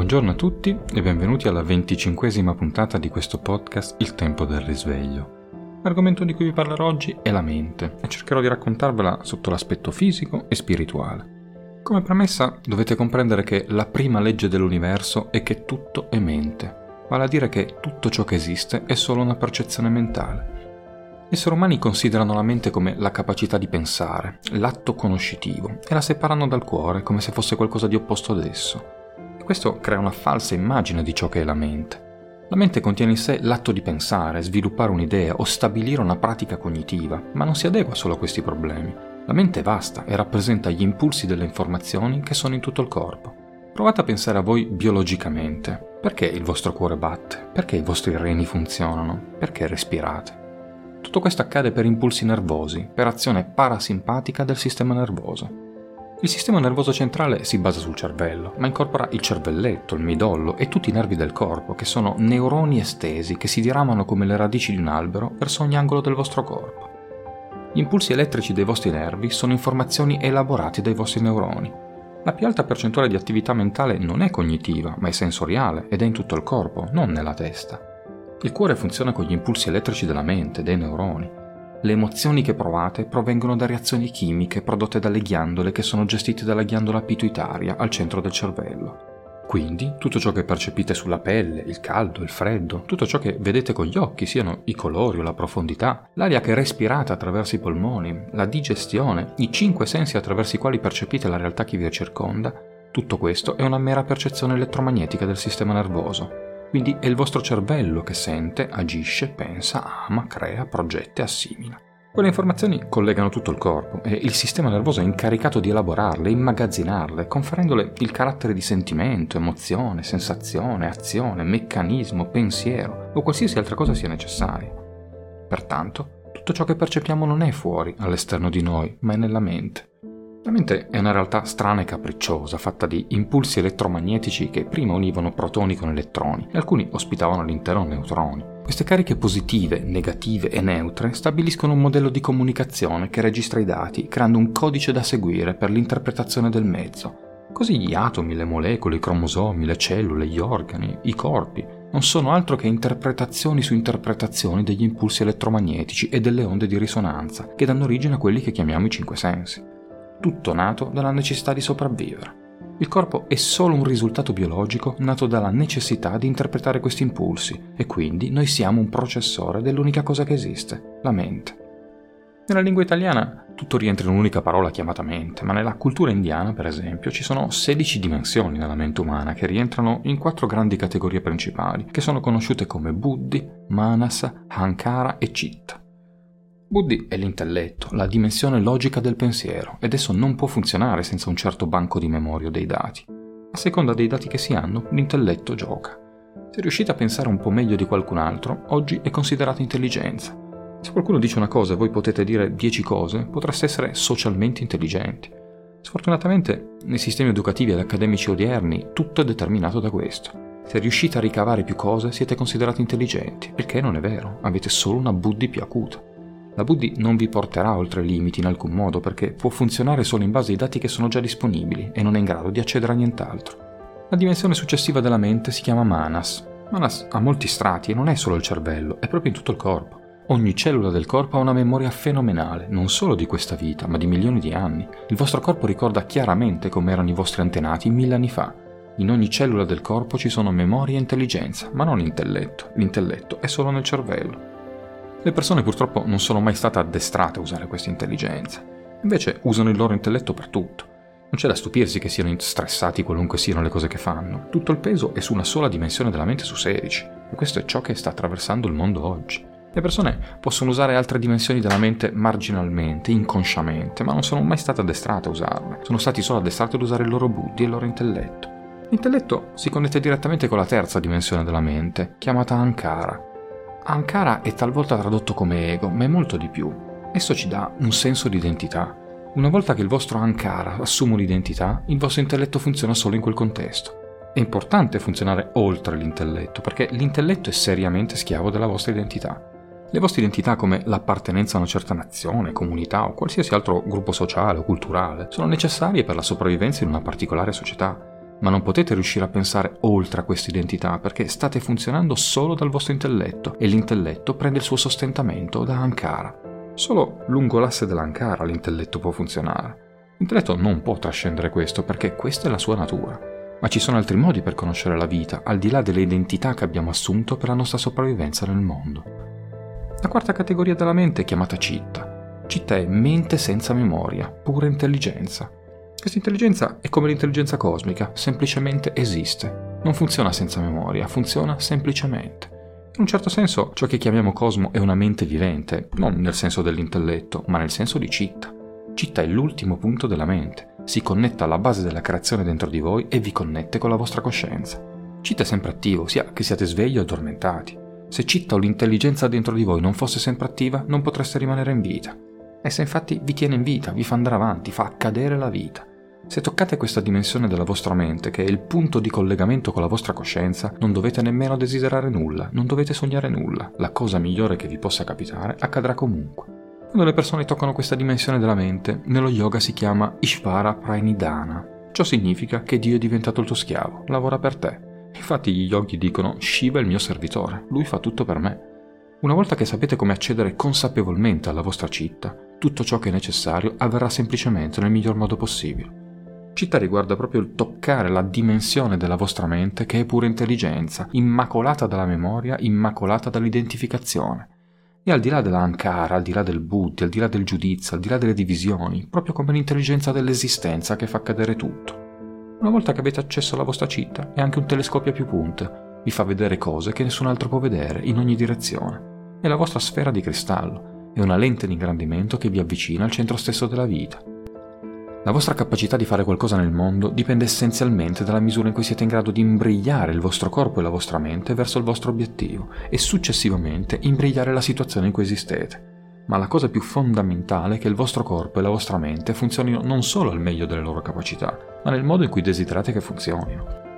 Buongiorno a tutti e benvenuti alla venticinquesima puntata di questo podcast Il tempo del risveglio. L'argomento di cui vi parlerò oggi è la mente e cercherò di raccontarvela sotto l'aspetto fisico e spirituale. Come premessa dovete comprendere che la prima legge dell'universo è che tutto è mente, vale a dire che tutto ciò che esiste è solo una percezione mentale. Gli esseri umani considerano la mente come la capacità di pensare, l'atto conoscitivo, e la separano dal cuore come se fosse qualcosa di opposto ad esso. Questo crea una falsa immagine di ciò che è la mente. La mente contiene in sé l'atto di pensare, sviluppare un'idea o stabilire una pratica cognitiva, ma non si adegua solo a questi problemi. La mente è vasta e rappresenta gli impulsi delle informazioni che sono in tutto il corpo. Provate a pensare a voi biologicamente. Perché il vostro cuore batte? Perché i vostri reni funzionano? Perché respirate? Tutto questo accade per impulsi nervosi, per azione parasimpatica del sistema nervoso. Il sistema nervoso centrale si basa sul cervello, ma incorpora il cervelletto, il midollo e tutti i nervi del corpo, che sono neuroni estesi che si diramano come le radici di un albero verso ogni angolo del vostro corpo. Gli impulsi elettrici dei vostri nervi sono informazioni elaborate dai vostri neuroni. La più alta percentuale di attività mentale non è cognitiva, ma è sensoriale ed è in tutto il corpo, non nella testa. Il cuore funziona con gli impulsi elettrici della mente, dei neuroni. Le emozioni che provate provengono da reazioni chimiche prodotte dalle ghiandole che sono gestite dalla ghiandola pituitaria al centro del cervello. Quindi tutto ciò che percepite sulla pelle, il caldo, il freddo, tutto ciò che vedete con gli occhi, siano i colori o la profondità, l'aria che respirate attraverso i polmoni, la digestione, i cinque sensi attraverso i quali percepite la realtà che vi circonda, tutto questo è una mera percezione elettromagnetica del sistema nervoso, quindi è il vostro cervello che sente, agisce, pensa, ama, crea, progetta e assimila. Quelle informazioni collegano tutto il corpo e il sistema nervoso è incaricato di elaborarle, immagazzinarle, conferendole il carattere di sentimento, emozione, sensazione, azione, meccanismo, pensiero o qualsiasi altra cosa sia necessaria. Pertanto, tutto ciò che percepiamo non è fuori, all'esterno di noi, ma è nella mente. La mente è una realtà strana e capricciosa, fatta di impulsi elettromagnetici che prima univano protoni con elettroni e alcuni ospitavano all'interno neutroni. Queste cariche positive, negative e neutre stabiliscono un modello di comunicazione che registra i dati, creando un codice da seguire per l'interpretazione del mezzo. Così gli atomi, le molecole, i cromosomi, le cellule, gli organi, i corpi non sono altro che interpretazioni su interpretazioni degli impulsi elettromagnetici e delle onde di risonanza che danno origine a quelli che chiamiamo i cinque sensi tutto nato dalla necessità di sopravvivere. Il corpo è solo un risultato biologico nato dalla necessità di interpretare questi impulsi e quindi noi siamo un processore dell'unica cosa che esiste, la mente. Nella lingua italiana tutto rientra in un'unica parola chiamata mente, ma nella cultura indiana, per esempio, ci sono 16 dimensioni nella mente umana che rientrano in quattro grandi categorie principali, che sono conosciute come Buddhi, Manasa, Hankara e Chitta. Buddhi è l'intelletto, la dimensione logica del pensiero, ed esso non può funzionare senza un certo banco di memoria dei dati. A seconda dei dati che si hanno, l'intelletto gioca. Se riuscite a pensare un po' meglio di qualcun altro, oggi è considerato intelligenza. Se qualcuno dice una cosa e voi potete dire dieci cose, potreste essere socialmente intelligenti. Sfortunatamente, nei sistemi educativi ed accademici odierni, tutto è determinato da questo. Se riuscite a ricavare più cose, siete considerati intelligenti, il che non è vero, avete solo una buddhi più acuta. La Buddy non vi porterà oltre i limiti in alcun modo perché può funzionare solo in base ai dati che sono già disponibili e non è in grado di accedere a nient'altro. La dimensione successiva della mente si chiama Manas. Manas ha molti strati e non è solo il cervello, è proprio in tutto il corpo. Ogni cellula del corpo ha una memoria fenomenale, non solo di questa vita, ma di milioni di anni. Il vostro corpo ricorda chiaramente come erano i vostri antenati mille anni fa. In ogni cellula del corpo ci sono memoria e intelligenza, ma non intelletto. L'intelletto è solo nel cervello. Le persone purtroppo non sono mai state addestrate a usare questa intelligenza, invece usano il loro intelletto per tutto. Non c'è da stupirsi che siano stressati qualunque siano le cose che fanno. Tutto il peso è su una sola dimensione della mente su 16, e questo è ciò che sta attraversando il mondo oggi. Le persone possono usare altre dimensioni della mente marginalmente, inconsciamente, ma non sono mai state addestrate a usarle. Sono stati solo addestrati ad usare il loro buddhi e il loro intelletto. L'intelletto si connette direttamente con la terza dimensione della mente, chiamata Ankara, Ankara è talvolta tradotto come ego, ma è molto di più. Esso ci dà un senso di identità. Una volta che il vostro Ankara assume un'identità, il vostro intelletto funziona solo in quel contesto. È importante funzionare oltre l'intelletto, perché l'intelletto è seriamente schiavo della vostra identità. Le vostre identità come l'appartenenza a una certa nazione, comunità o qualsiasi altro gruppo sociale o culturale sono necessarie per la sopravvivenza in una particolare società, ma non potete riuscire a pensare oltre a questa identità perché state funzionando solo dal vostro intelletto e l'intelletto prende il suo sostentamento da Ankara. Solo lungo l'asse dell'Ankara l'intelletto può funzionare. L'intelletto non può trascendere questo perché questa è la sua natura. Ma ci sono altri modi per conoscere la vita, al di là delle identità che abbiamo assunto per la nostra sopravvivenza nel mondo. La quarta categoria della mente è chiamata citta. Citta è mente senza memoria, pura intelligenza. Questa intelligenza è come l'intelligenza cosmica, semplicemente esiste. Non funziona senza memoria, funziona semplicemente. In un certo senso, ciò che chiamiamo cosmo è una mente vivente, non nel senso dell'intelletto, ma nel senso di citta. Citta è l'ultimo punto della mente, si connetta alla base della creazione dentro di voi e vi connette con la vostra coscienza. Citta è sempre attivo, sia che siate svegli o addormentati. Se Citta o l'intelligenza dentro di voi non fosse sempre attiva, non potreste rimanere in vita. Essa infatti vi tiene in vita, vi fa andare avanti, fa accadere la vita. Se toccate questa dimensione della vostra mente, che è il punto di collegamento con la vostra coscienza, non dovete nemmeno desiderare nulla, non dovete sognare nulla. La cosa migliore che vi possa capitare accadrà comunque. Quando le persone toccano questa dimensione della mente, nello yoga si chiama Ishvara Pranidhana. Ciò significa che Dio è diventato il tuo schiavo, lavora per te. Infatti gli yogi dicono Shiva è il mio servitore, lui fa tutto per me. Una volta che sapete come accedere consapevolmente alla vostra città, tutto ciò che è necessario avverrà semplicemente nel miglior modo possibile. Città riguarda proprio il toccare la dimensione della vostra mente che è pura intelligenza, immacolata dalla memoria, immacolata dall'identificazione. E al di là dell'ankara, al di là del buddhi, al di là del giudizio, al di là delle divisioni, proprio come l'intelligenza dell'esistenza che fa cadere tutto. Una volta che avete accesso alla vostra città, è anche un telescopio a più punte, vi fa vedere cose che nessun altro può vedere, in ogni direzione. È la vostra sfera di cristallo, è una lente di ingrandimento che vi avvicina al centro stesso della vita. La vostra capacità di fare qualcosa nel mondo dipende essenzialmente dalla misura in cui siete in grado di imbrigliare il vostro corpo e la vostra mente verso il vostro obiettivo e successivamente imbrigliare la situazione in cui esistete. Ma la cosa più fondamentale è che il vostro corpo e la vostra mente funzionino non solo al meglio delle loro capacità, ma nel modo in cui desiderate che funzionino.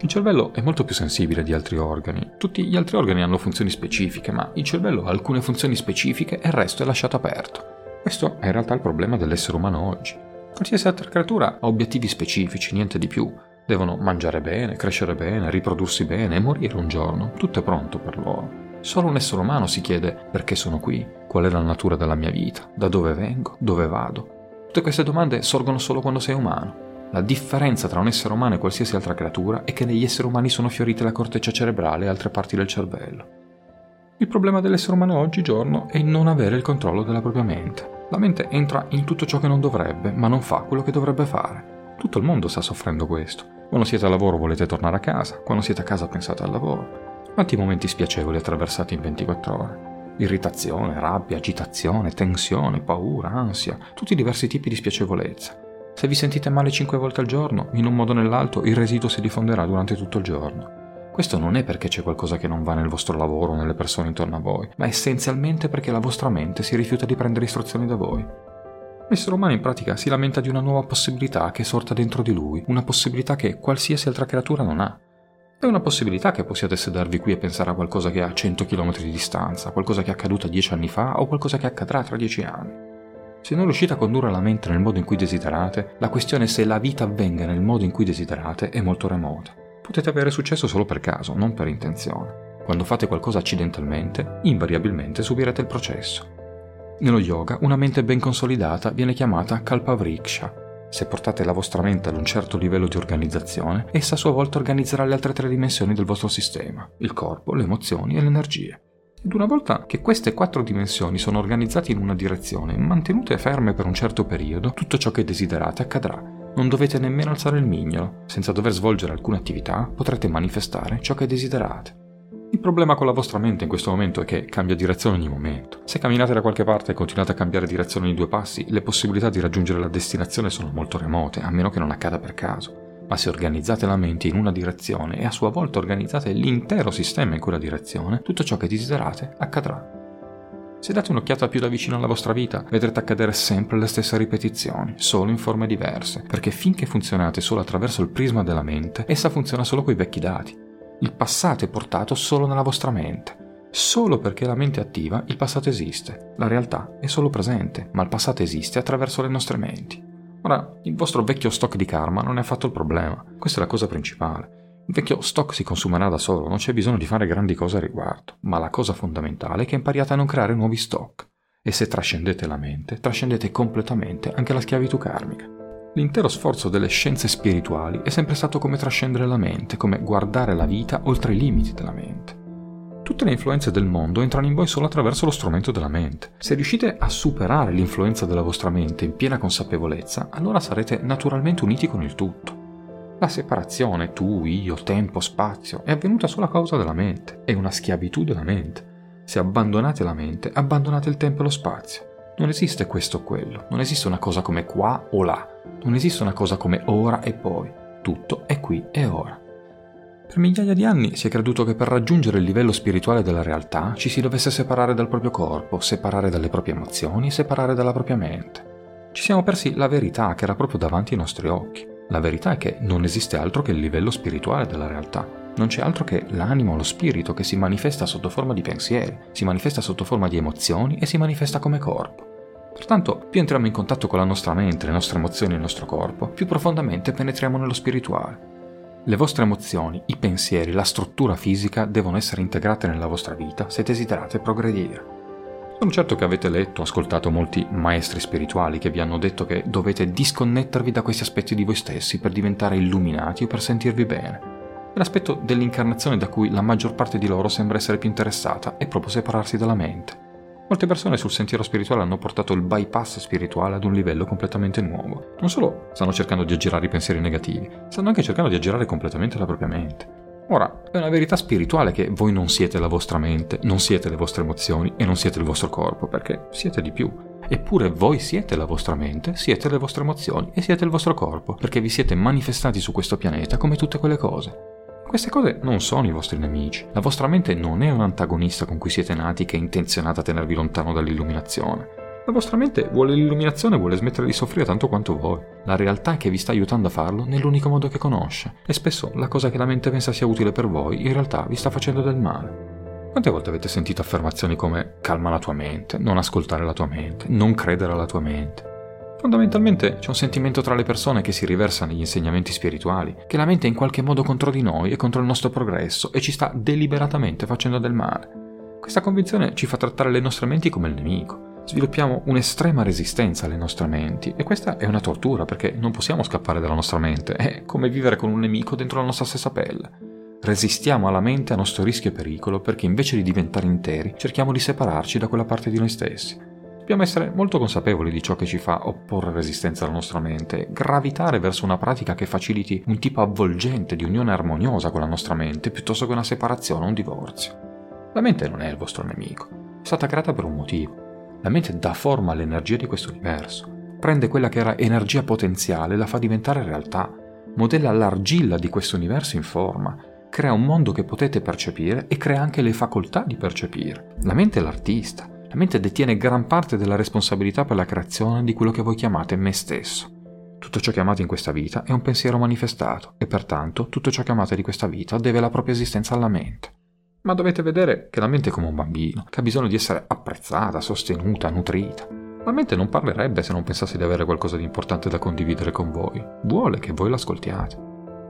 Il cervello è molto più sensibile di altri organi. Tutti gli altri organi hanno funzioni specifiche, ma il cervello ha alcune funzioni specifiche e il resto è lasciato aperto. Questo è in realtà il problema dell'essere umano oggi. Qualsiasi altra creatura ha obiettivi specifici, niente di più. Devono mangiare bene, crescere bene, riprodursi bene e morire un giorno. Tutto è pronto per loro. Solo un essere umano si chiede perché sono qui, qual è la natura della mia vita, da dove vengo, dove vado. Tutte queste domande sorgono solo quando sei umano. La differenza tra un essere umano e qualsiasi altra creatura è che negli esseri umani sono fiorite la corteccia cerebrale e altre parti del cervello. Il problema dell'essere umano oggigiorno è non avere il controllo della propria mente. La mente entra in tutto ciò che non dovrebbe, ma non fa quello che dovrebbe fare. Tutto il mondo sta soffrendo questo. Quando siete al lavoro volete tornare a casa, quando siete a casa pensate al lavoro. Quanti momenti spiacevoli attraversati in 24 ore? Irritazione, rabbia, agitazione, tensione, paura, ansia, tutti i diversi tipi di spiacevolezza. Se vi sentite male 5 volte al giorno, in un modo o nell'altro, il residuo si diffonderà durante tutto il giorno. Questo non è perché c'è qualcosa che non va nel vostro lavoro o nelle persone intorno a voi, ma essenzialmente perché la vostra mente si rifiuta di prendere istruzioni da voi. L'essere umano in pratica si lamenta di una nuova possibilità che è sorta dentro di lui, una possibilità che qualsiasi altra creatura non ha. È una possibilità che possiate sedervi qui e pensare a qualcosa che ha 100 km di distanza, qualcosa che è accaduto 10 anni fa o qualcosa che accadrà tra 10 anni. Se non riuscite a condurre la mente nel modo in cui desiderate, la questione se la vita avvenga nel modo in cui desiderate è molto remota potete avere successo solo per caso, non per intenzione. Quando fate qualcosa accidentalmente, invariabilmente subirete il processo. Nello yoga, una mente ben consolidata viene chiamata kalpavriksha. Se portate la vostra mente ad un certo livello di organizzazione, essa a sua volta organizzerà le altre tre dimensioni del vostro sistema, il corpo, le emozioni e le energie. Ed una volta che queste quattro dimensioni sono organizzate in una direzione e mantenute ferme per un certo periodo, tutto ciò che desiderate accadrà non dovete nemmeno alzare il mignolo, senza dover svolgere alcuna attività potrete manifestare ciò che desiderate. Il problema con la vostra mente in questo momento è che cambia direzione ogni momento. Se camminate da qualche parte e continuate a cambiare direzione ogni due passi, le possibilità di raggiungere la destinazione sono molto remote, a meno che non accada per caso. Ma se organizzate la mente in una direzione e a sua volta organizzate l'intero sistema in quella direzione, tutto ciò che desiderate accadrà. Se date un'occhiata più da vicino alla vostra vita, vedrete accadere sempre le stesse ripetizioni, solo in forme diverse, perché finché funzionate solo attraverso il prisma della mente, essa funziona solo coi vecchi dati. Il passato è portato solo nella vostra mente. Solo perché la mente è attiva, il passato esiste. La realtà è solo presente, ma il passato esiste attraverso le nostre menti. Ora, il vostro vecchio stock di karma non è affatto il problema, questa è la cosa principale. Il vecchio stock si consumerà da solo, non c'è bisogno di fare grandi cose a riguardo, ma la cosa fondamentale è che impariate a non creare nuovi stock. E se trascendete la mente, trascendete completamente anche la schiavitù karmica. L'intero sforzo delle scienze spirituali è sempre stato come trascendere la mente, come guardare la vita oltre i limiti della mente. Tutte le influenze del mondo entrano in voi solo attraverso lo strumento della mente. Se riuscite a superare l'influenza della vostra mente in piena consapevolezza, allora sarete naturalmente uniti con il tutto. La separazione, tu, io, tempo, spazio, è avvenuta solo a causa della mente, è una schiavitù della mente. Se abbandonate la mente, abbandonate il tempo e lo spazio. Non esiste questo o quello, non esiste una cosa come qua o là, non esiste una cosa come ora e poi. Tutto è qui e ora. Per migliaia di anni si è creduto che per raggiungere il livello spirituale della realtà ci si dovesse separare dal proprio corpo, separare dalle proprie emozioni, separare dalla propria mente. Ci siamo persi la verità che era proprio davanti ai nostri occhi. La verità è che non esiste altro che il livello spirituale della realtà. Non c'è altro che l'animo, lo spirito che si manifesta sotto forma di pensieri, si manifesta sotto forma di emozioni e si manifesta come corpo. Pertanto, più entriamo in contatto con la nostra mente, le nostre emozioni e il nostro corpo, più profondamente penetriamo nello spirituale. Le vostre emozioni, i pensieri, la struttura fisica devono essere integrate nella vostra vita se desiderate progredire. Sono certo che avete letto, ascoltato molti maestri spirituali che vi hanno detto che dovete disconnettervi da questi aspetti di voi stessi per diventare illuminati o per sentirvi bene. L'aspetto dell'incarnazione da cui la maggior parte di loro sembra essere più interessata è proprio separarsi dalla mente. Molte persone sul sentiero spirituale hanno portato il bypass spirituale ad un livello completamente nuovo. Non solo stanno cercando di aggirare i pensieri negativi, stanno anche cercando di aggirare completamente la propria mente. Ora, è una verità spirituale che voi non siete la vostra mente, non siete le vostre emozioni e non siete il vostro corpo, perché siete di più. Eppure voi siete la vostra mente, siete le vostre emozioni e siete il vostro corpo, perché vi siete manifestati su questo pianeta come tutte quelle cose. Queste cose non sono i vostri nemici. La vostra mente non è un antagonista con cui siete nati che è intenzionata a tenervi lontano dall'illuminazione. La vostra mente vuole l'illuminazione e vuole smettere di soffrire tanto quanto voi. La realtà che vi sta aiutando a farlo nell'unico modo che conosce. E spesso la cosa che la mente pensa sia utile per voi, in realtà vi sta facendo del male. Quante volte avete sentito affermazioni come calma la tua mente, non ascoltare la tua mente, non credere alla tua mente? Fondamentalmente c'è un sentimento tra le persone che si riversa negli insegnamenti spirituali, che la mente è in qualche modo contro di noi e contro il nostro progresso e ci sta deliberatamente facendo del male. Questa convinzione ci fa trattare le nostre menti come il nemico. Sviluppiamo un'estrema resistenza alle nostre menti e questa è una tortura perché non possiamo scappare dalla nostra mente, è come vivere con un nemico dentro la nostra stessa pelle. Resistiamo alla mente a nostro rischio e pericolo perché invece di diventare interi cerchiamo di separarci da quella parte di noi stessi. Dobbiamo essere molto consapevoli di ciò che ci fa opporre resistenza alla nostra mente, gravitare verso una pratica che faciliti un tipo avvolgente di unione armoniosa con la nostra mente piuttosto che una separazione o un divorzio. La mente non è il vostro nemico, è stata creata per un motivo. La mente dà forma all'energia di questo universo, prende quella che era energia potenziale e la fa diventare realtà, modella l'argilla di questo universo in forma, crea un mondo che potete percepire e crea anche le facoltà di percepire. La mente è l'artista, la mente detiene gran parte della responsabilità per la creazione di quello che voi chiamate me stesso. Tutto ciò che amate in questa vita è un pensiero manifestato e pertanto tutto ciò che amate di questa vita deve la propria esistenza alla mente. Ma dovete vedere che la mente è come un bambino, che ha bisogno di essere apprezzata, sostenuta, nutrita. La mente non parlerebbe se non pensasse di avere qualcosa di importante da condividere con voi. Vuole che voi l'ascoltiate.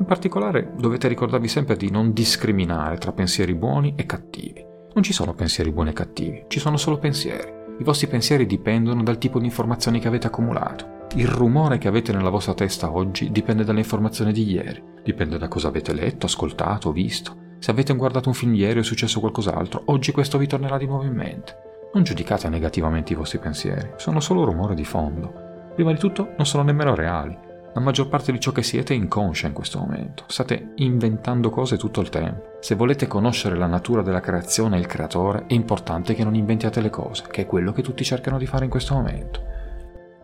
In particolare dovete ricordarvi sempre di non discriminare tra pensieri buoni e cattivi. Non ci sono pensieri buoni e cattivi, ci sono solo pensieri. I vostri pensieri dipendono dal tipo di informazioni che avete accumulato. Il rumore che avete nella vostra testa oggi dipende dalle informazioni di ieri, dipende da cosa avete letto, ascoltato, visto. Se avete guardato un film ieri o è successo qualcos'altro, oggi questo vi tornerà di nuovo in mente. Non giudicate negativamente i vostri pensieri, sono solo rumore di fondo. Prima di tutto non sono nemmeno reali, la maggior parte di ciò che siete è inconscia in questo momento. State inventando cose tutto il tempo. Se volete conoscere la natura della creazione e il creatore, è importante che non inventiate le cose, che è quello che tutti cercano di fare in questo momento.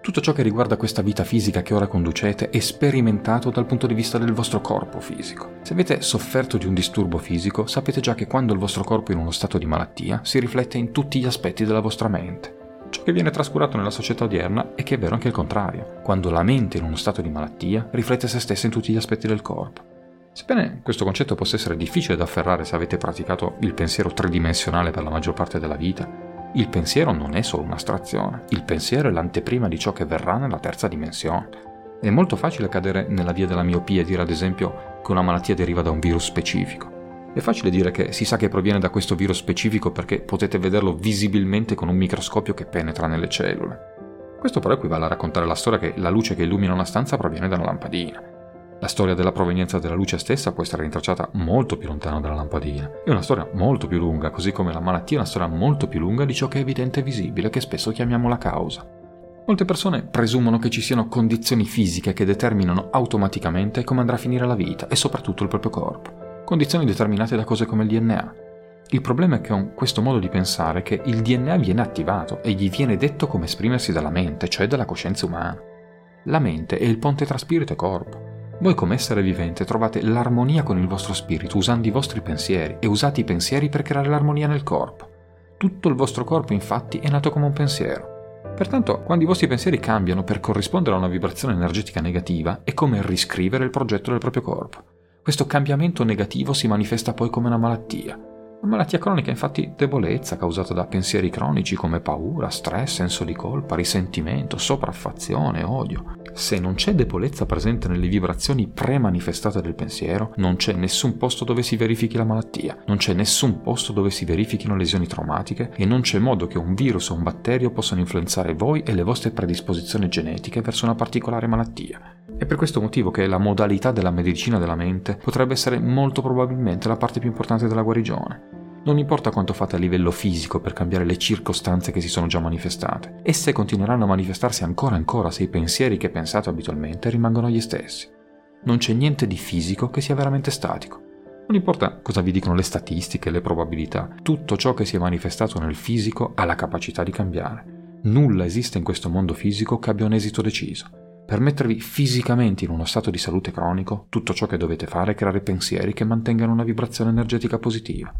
Tutto ciò che riguarda questa vita fisica che ora conducete è sperimentato dal punto di vista del vostro corpo fisico. Se avete sofferto di un disturbo fisico, sapete già che quando il vostro corpo è in uno stato di malattia, si riflette in tutti gli aspetti della vostra mente. Ciò che viene trascurato nella società odierna è che è vero anche il contrario. Quando la mente è in uno stato di malattia, riflette se stessa in tutti gli aspetti del corpo. Sebbene questo concetto possa essere difficile da afferrare se avete praticato il pensiero tridimensionale per la maggior parte della vita, il pensiero non è solo un'astrazione, il pensiero è l'anteprima di ciò che verrà nella terza dimensione. È molto facile cadere nella via della miopia e dire ad esempio che una malattia deriva da un virus specifico. È facile dire che si sa che proviene da questo virus specifico perché potete vederlo visibilmente con un microscopio che penetra nelle cellule. Questo però equivale a raccontare la storia che la luce che illumina una stanza proviene da una lampadina. La storia della provenienza della luce stessa può essere rintracciata molto più lontano dalla lampadina. È una storia molto più lunga, così come la malattia è una storia molto più lunga di ciò che è evidente e visibile, che spesso chiamiamo la causa. Molte persone presumono che ci siano condizioni fisiche che determinano automaticamente come andrà a finire la vita e soprattutto il proprio corpo. Condizioni determinate da cose come il DNA. Il problema è che con questo modo di pensare che il DNA viene attivato e gli viene detto come esprimersi dalla mente, cioè dalla coscienza umana. La mente è il ponte tra spirito e corpo. Voi come essere vivente trovate l'armonia con il vostro spirito usando i vostri pensieri e usate i pensieri per creare l'armonia nel corpo. Tutto il vostro corpo infatti è nato come un pensiero. Pertanto, quando i vostri pensieri cambiano per corrispondere a una vibrazione energetica negativa, è come riscrivere il progetto del proprio corpo. Questo cambiamento negativo si manifesta poi come una malattia. La malattia cronica è infatti debolezza causata da pensieri cronici come paura, stress, senso di colpa, risentimento, sopraffazione, odio. Se non c'è debolezza presente nelle vibrazioni pre-manifestate del pensiero, non c'è nessun posto dove si verifichi la malattia, non c'è nessun posto dove si verifichino lesioni traumatiche e non c'è modo che un virus o un batterio possano influenzare voi e le vostre predisposizioni genetiche verso una particolare malattia. È per questo motivo che la modalità della medicina della mente potrebbe essere molto probabilmente la parte più importante della guarigione. Non importa quanto fate a livello fisico per cambiare le circostanze che si sono già manifestate, esse continueranno a manifestarsi ancora e ancora se i pensieri che pensate abitualmente rimangono gli stessi. Non c'è niente di fisico che sia veramente statico. Non importa cosa vi dicono le statistiche, le probabilità, tutto ciò che si è manifestato nel fisico ha la capacità di cambiare. Nulla esiste in questo mondo fisico che abbia un esito deciso. Per mettervi fisicamente in uno stato di salute cronico, tutto ciò che dovete fare è creare pensieri che mantengano una vibrazione energetica positiva.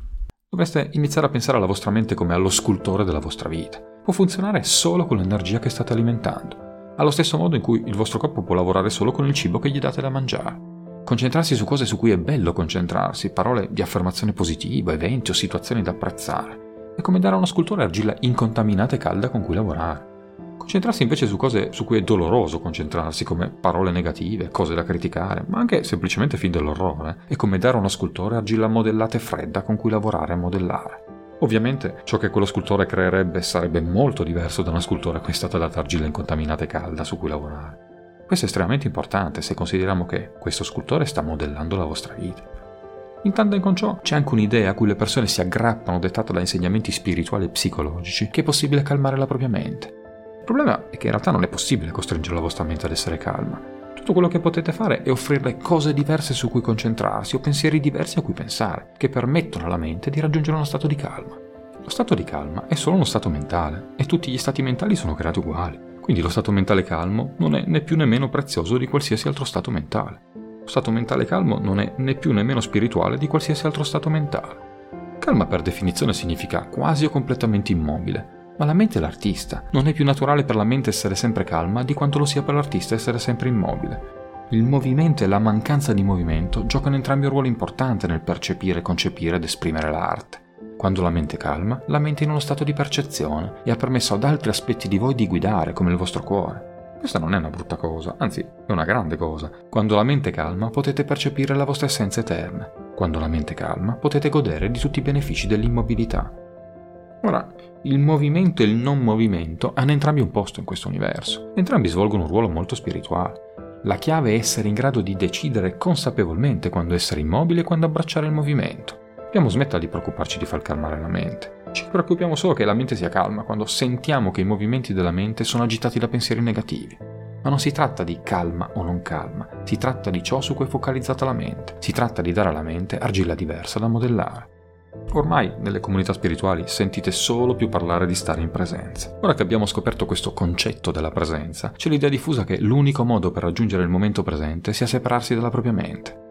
Dovreste iniziare a pensare alla vostra mente come allo scultore della vostra vita. Può funzionare solo con l'energia che state alimentando, allo stesso modo in cui il vostro corpo può lavorare solo con il cibo che gli date da mangiare. Concentrarsi su cose su cui è bello concentrarsi, parole di affermazione positiva, eventi o situazioni da apprezzare. È come dare a uno scultore argilla incontaminata e calda con cui lavorare. Concentrarsi invece su cose su cui è doloroso concentrarsi, come parole negative, cose da criticare, ma anche semplicemente fin dell'orrore, è come dare a uno scultore argilla modellata e fredda con cui lavorare e modellare. Ovviamente ciò che quello scultore creerebbe sarebbe molto diverso da una scultura a cui è stata data argilla incontaminata e calda su cui lavorare. Questo è estremamente importante se consideriamo che questo scultore sta modellando la vostra vita. In tandem con ciò c'è anche un'idea a cui le persone si aggrappano dettata da insegnamenti spirituali e psicologici che è possibile calmare la propria mente. Il problema è che in realtà non è possibile costringere la vostra mente ad essere calma. Tutto quello che potete fare è offrirle cose diverse su cui concentrarsi o pensieri diversi a cui pensare, che permettono alla mente di raggiungere uno stato di calma. Lo stato di calma è solo uno stato mentale e tutti gli stati mentali sono creati uguali. Quindi lo stato mentale calmo non è né più né meno prezioso di qualsiasi altro stato mentale. Lo stato mentale calmo non è né più né meno spirituale di qualsiasi altro stato mentale. Calma per definizione significa quasi o completamente immobile, ma la mente è l'artista. Non è più naturale per la mente essere sempre calma di quanto lo sia per l'artista essere sempre immobile. Il movimento e la mancanza di movimento giocano entrambi un ruolo importante nel percepire, concepire ed esprimere l'arte. Quando la mente è calma, la mente è in uno stato di percezione e ha permesso ad altri aspetti di voi di guidare, come il vostro cuore. Questa non è una brutta cosa, anzi è una grande cosa. Quando la mente è calma potete percepire la vostra essenza eterna. Quando la mente è calma potete godere di tutti i benefici dell'immobilità. Ora, il movimento e il non movimento hanno entrambi un posto in questo universo. Entrambi svolgono un ruolo molto spirituale. La chiave è essere in grado di decidere consapevolmente quando essere immobile e quando abbracciare il movimento. Dobbiamo smettere di preoccuparci di far calmare la mente. Ci preoccupiamo solo che la mente sia calma quando sentiamo che i movimenti della mente sono agitati da pensieri negativi. Ma non si tratta di calma o non calma, si tratta di ciò su cui è focalizzata la mente. Si tratta di dare alla mente argilla diversa da modellare. Ormai nelle comunità spirituali sentite solo più parlare di stare in presenza. Ora che abbiamo scoperto questo concetto della presenza, c'è l'idea diffusa che l'unico modo per raggiungere il momento presente sia separarsi dalla propria mente.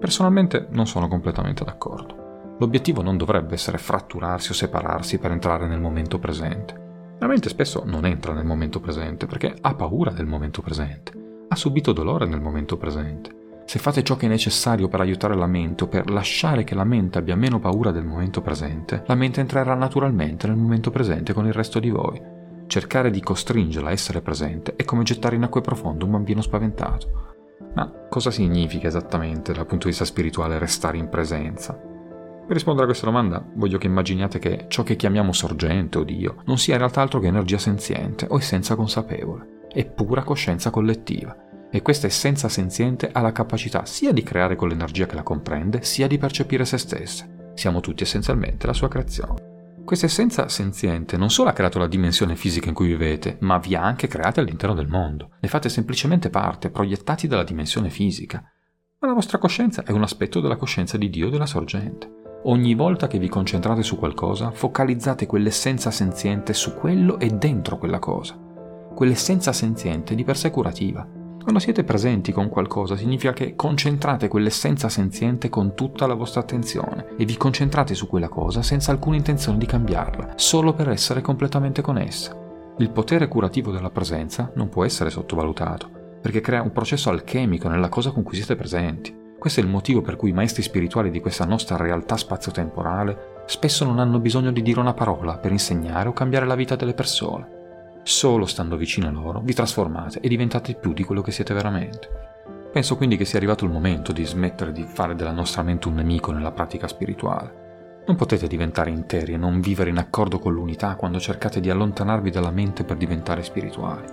Personalmente non sono completamente d'accordo. L'obiettivo non dovrebbe essere fratturarsi o separarsi per entrare nel momento presente. La mente spesso non entra nel momento presente perché ha paura del momento presente, ha subito dolore nel momento presente se fate ciò che è necessario per aiutare la mente o per lasciare che la mente abbia meno paura del momento presente, la mente entrerà naturalmente nel momento presente con il resto di voi. Cercare di costringerla a essere presente è come gettare in acque profonde un bambino spaventato. Ma cosa significa esattamente dal punto di vista spirituale restare in presenza? Per rispondere a questa domanda voglio che immaginiate che ciò che chiamiamo sorgente o Dio non sia in realtà altro che energia senziente o essenza consapevole, è pura coscienza collettiva. E questa essenza senziente ha la capacità sia di creare con l'energia che la comprende, sia di percepire se stessa. Siamo tutti essenzialmente la sua creazione. Questa essenza senziente non solo ha creato la dimensione fisica in cui vivete, ma vi ha anche creati all'interno del mondo. Ne fate semplicemente parte, proiettati dalla dimensione fisica. Ma la vostra coscienza è un aspetto della coscienza di Dio della sorgente. Ogni volta che vi concentrate su qualcosa, focalizzate quell'essenza senziente su quello e dentro quella cosa. Quell'essenza senziente di per sé curativa, quando siete presenti con qualcosa significa che concentrate quell'essenza senziente con tutta la vostra attenzione e vi concentrate su quella cosa senza alcuna intenzione di cambiarla, solo per essere completamente con essa. Il potere curativo della presenza non può essere sottovalutato, perché crea un processo alchemico nella cosa con cui siete presenti. Questo è il motivo per cui i maestri spirituali di questa nostra realtà spazio-temporale spesso non hanno bisogno di dire una parola per insegnare o cambiare la vita delle persone. Solo stando vicino a loro vi trasformate e diventate più di quello che siete veramente. Penso quindi che sia arrivato il momento di smettere di fare della nostra mente un nemico nella pratica spirituale. Non potete diventare interi e non vivere in accordo con l'unità quando cercate di allontanarvi dalla mente per diventare spirituali.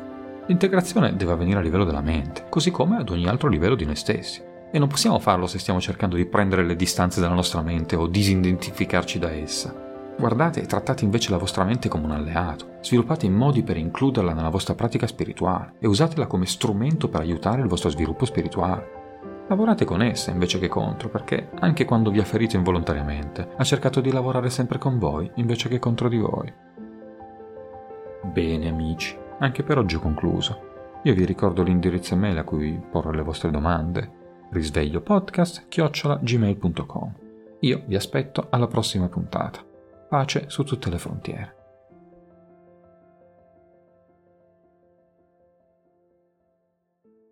L'integrazione deve avvenire a livello della mente, così come ad ogni altro livello di noi stessi. E non possiamo farlo se stiamo cercando di prendere le distanze dalla nostra mente o disidentificarci da essa. Guardate e trattate invece la vostra mente come un alleato, sviluppate i modi per includerla nella vostra pratica spirituale e usatela come strumento per aiutare il vostro sviluppo spirituale. Lavorate con essa invece che contro, perché anche quando vi ha ferito involontariamente, ha cercato di lavorare sempre con voi invece che contro di voi. Bene amici, anche per oggi ho concluso. Io vi ricordo l'indirizzo email a cui porre le vostre domande, risvegliopodcast-gmail.com. Io vi aspetto alla prossima puntata pace su tutte le frontiere.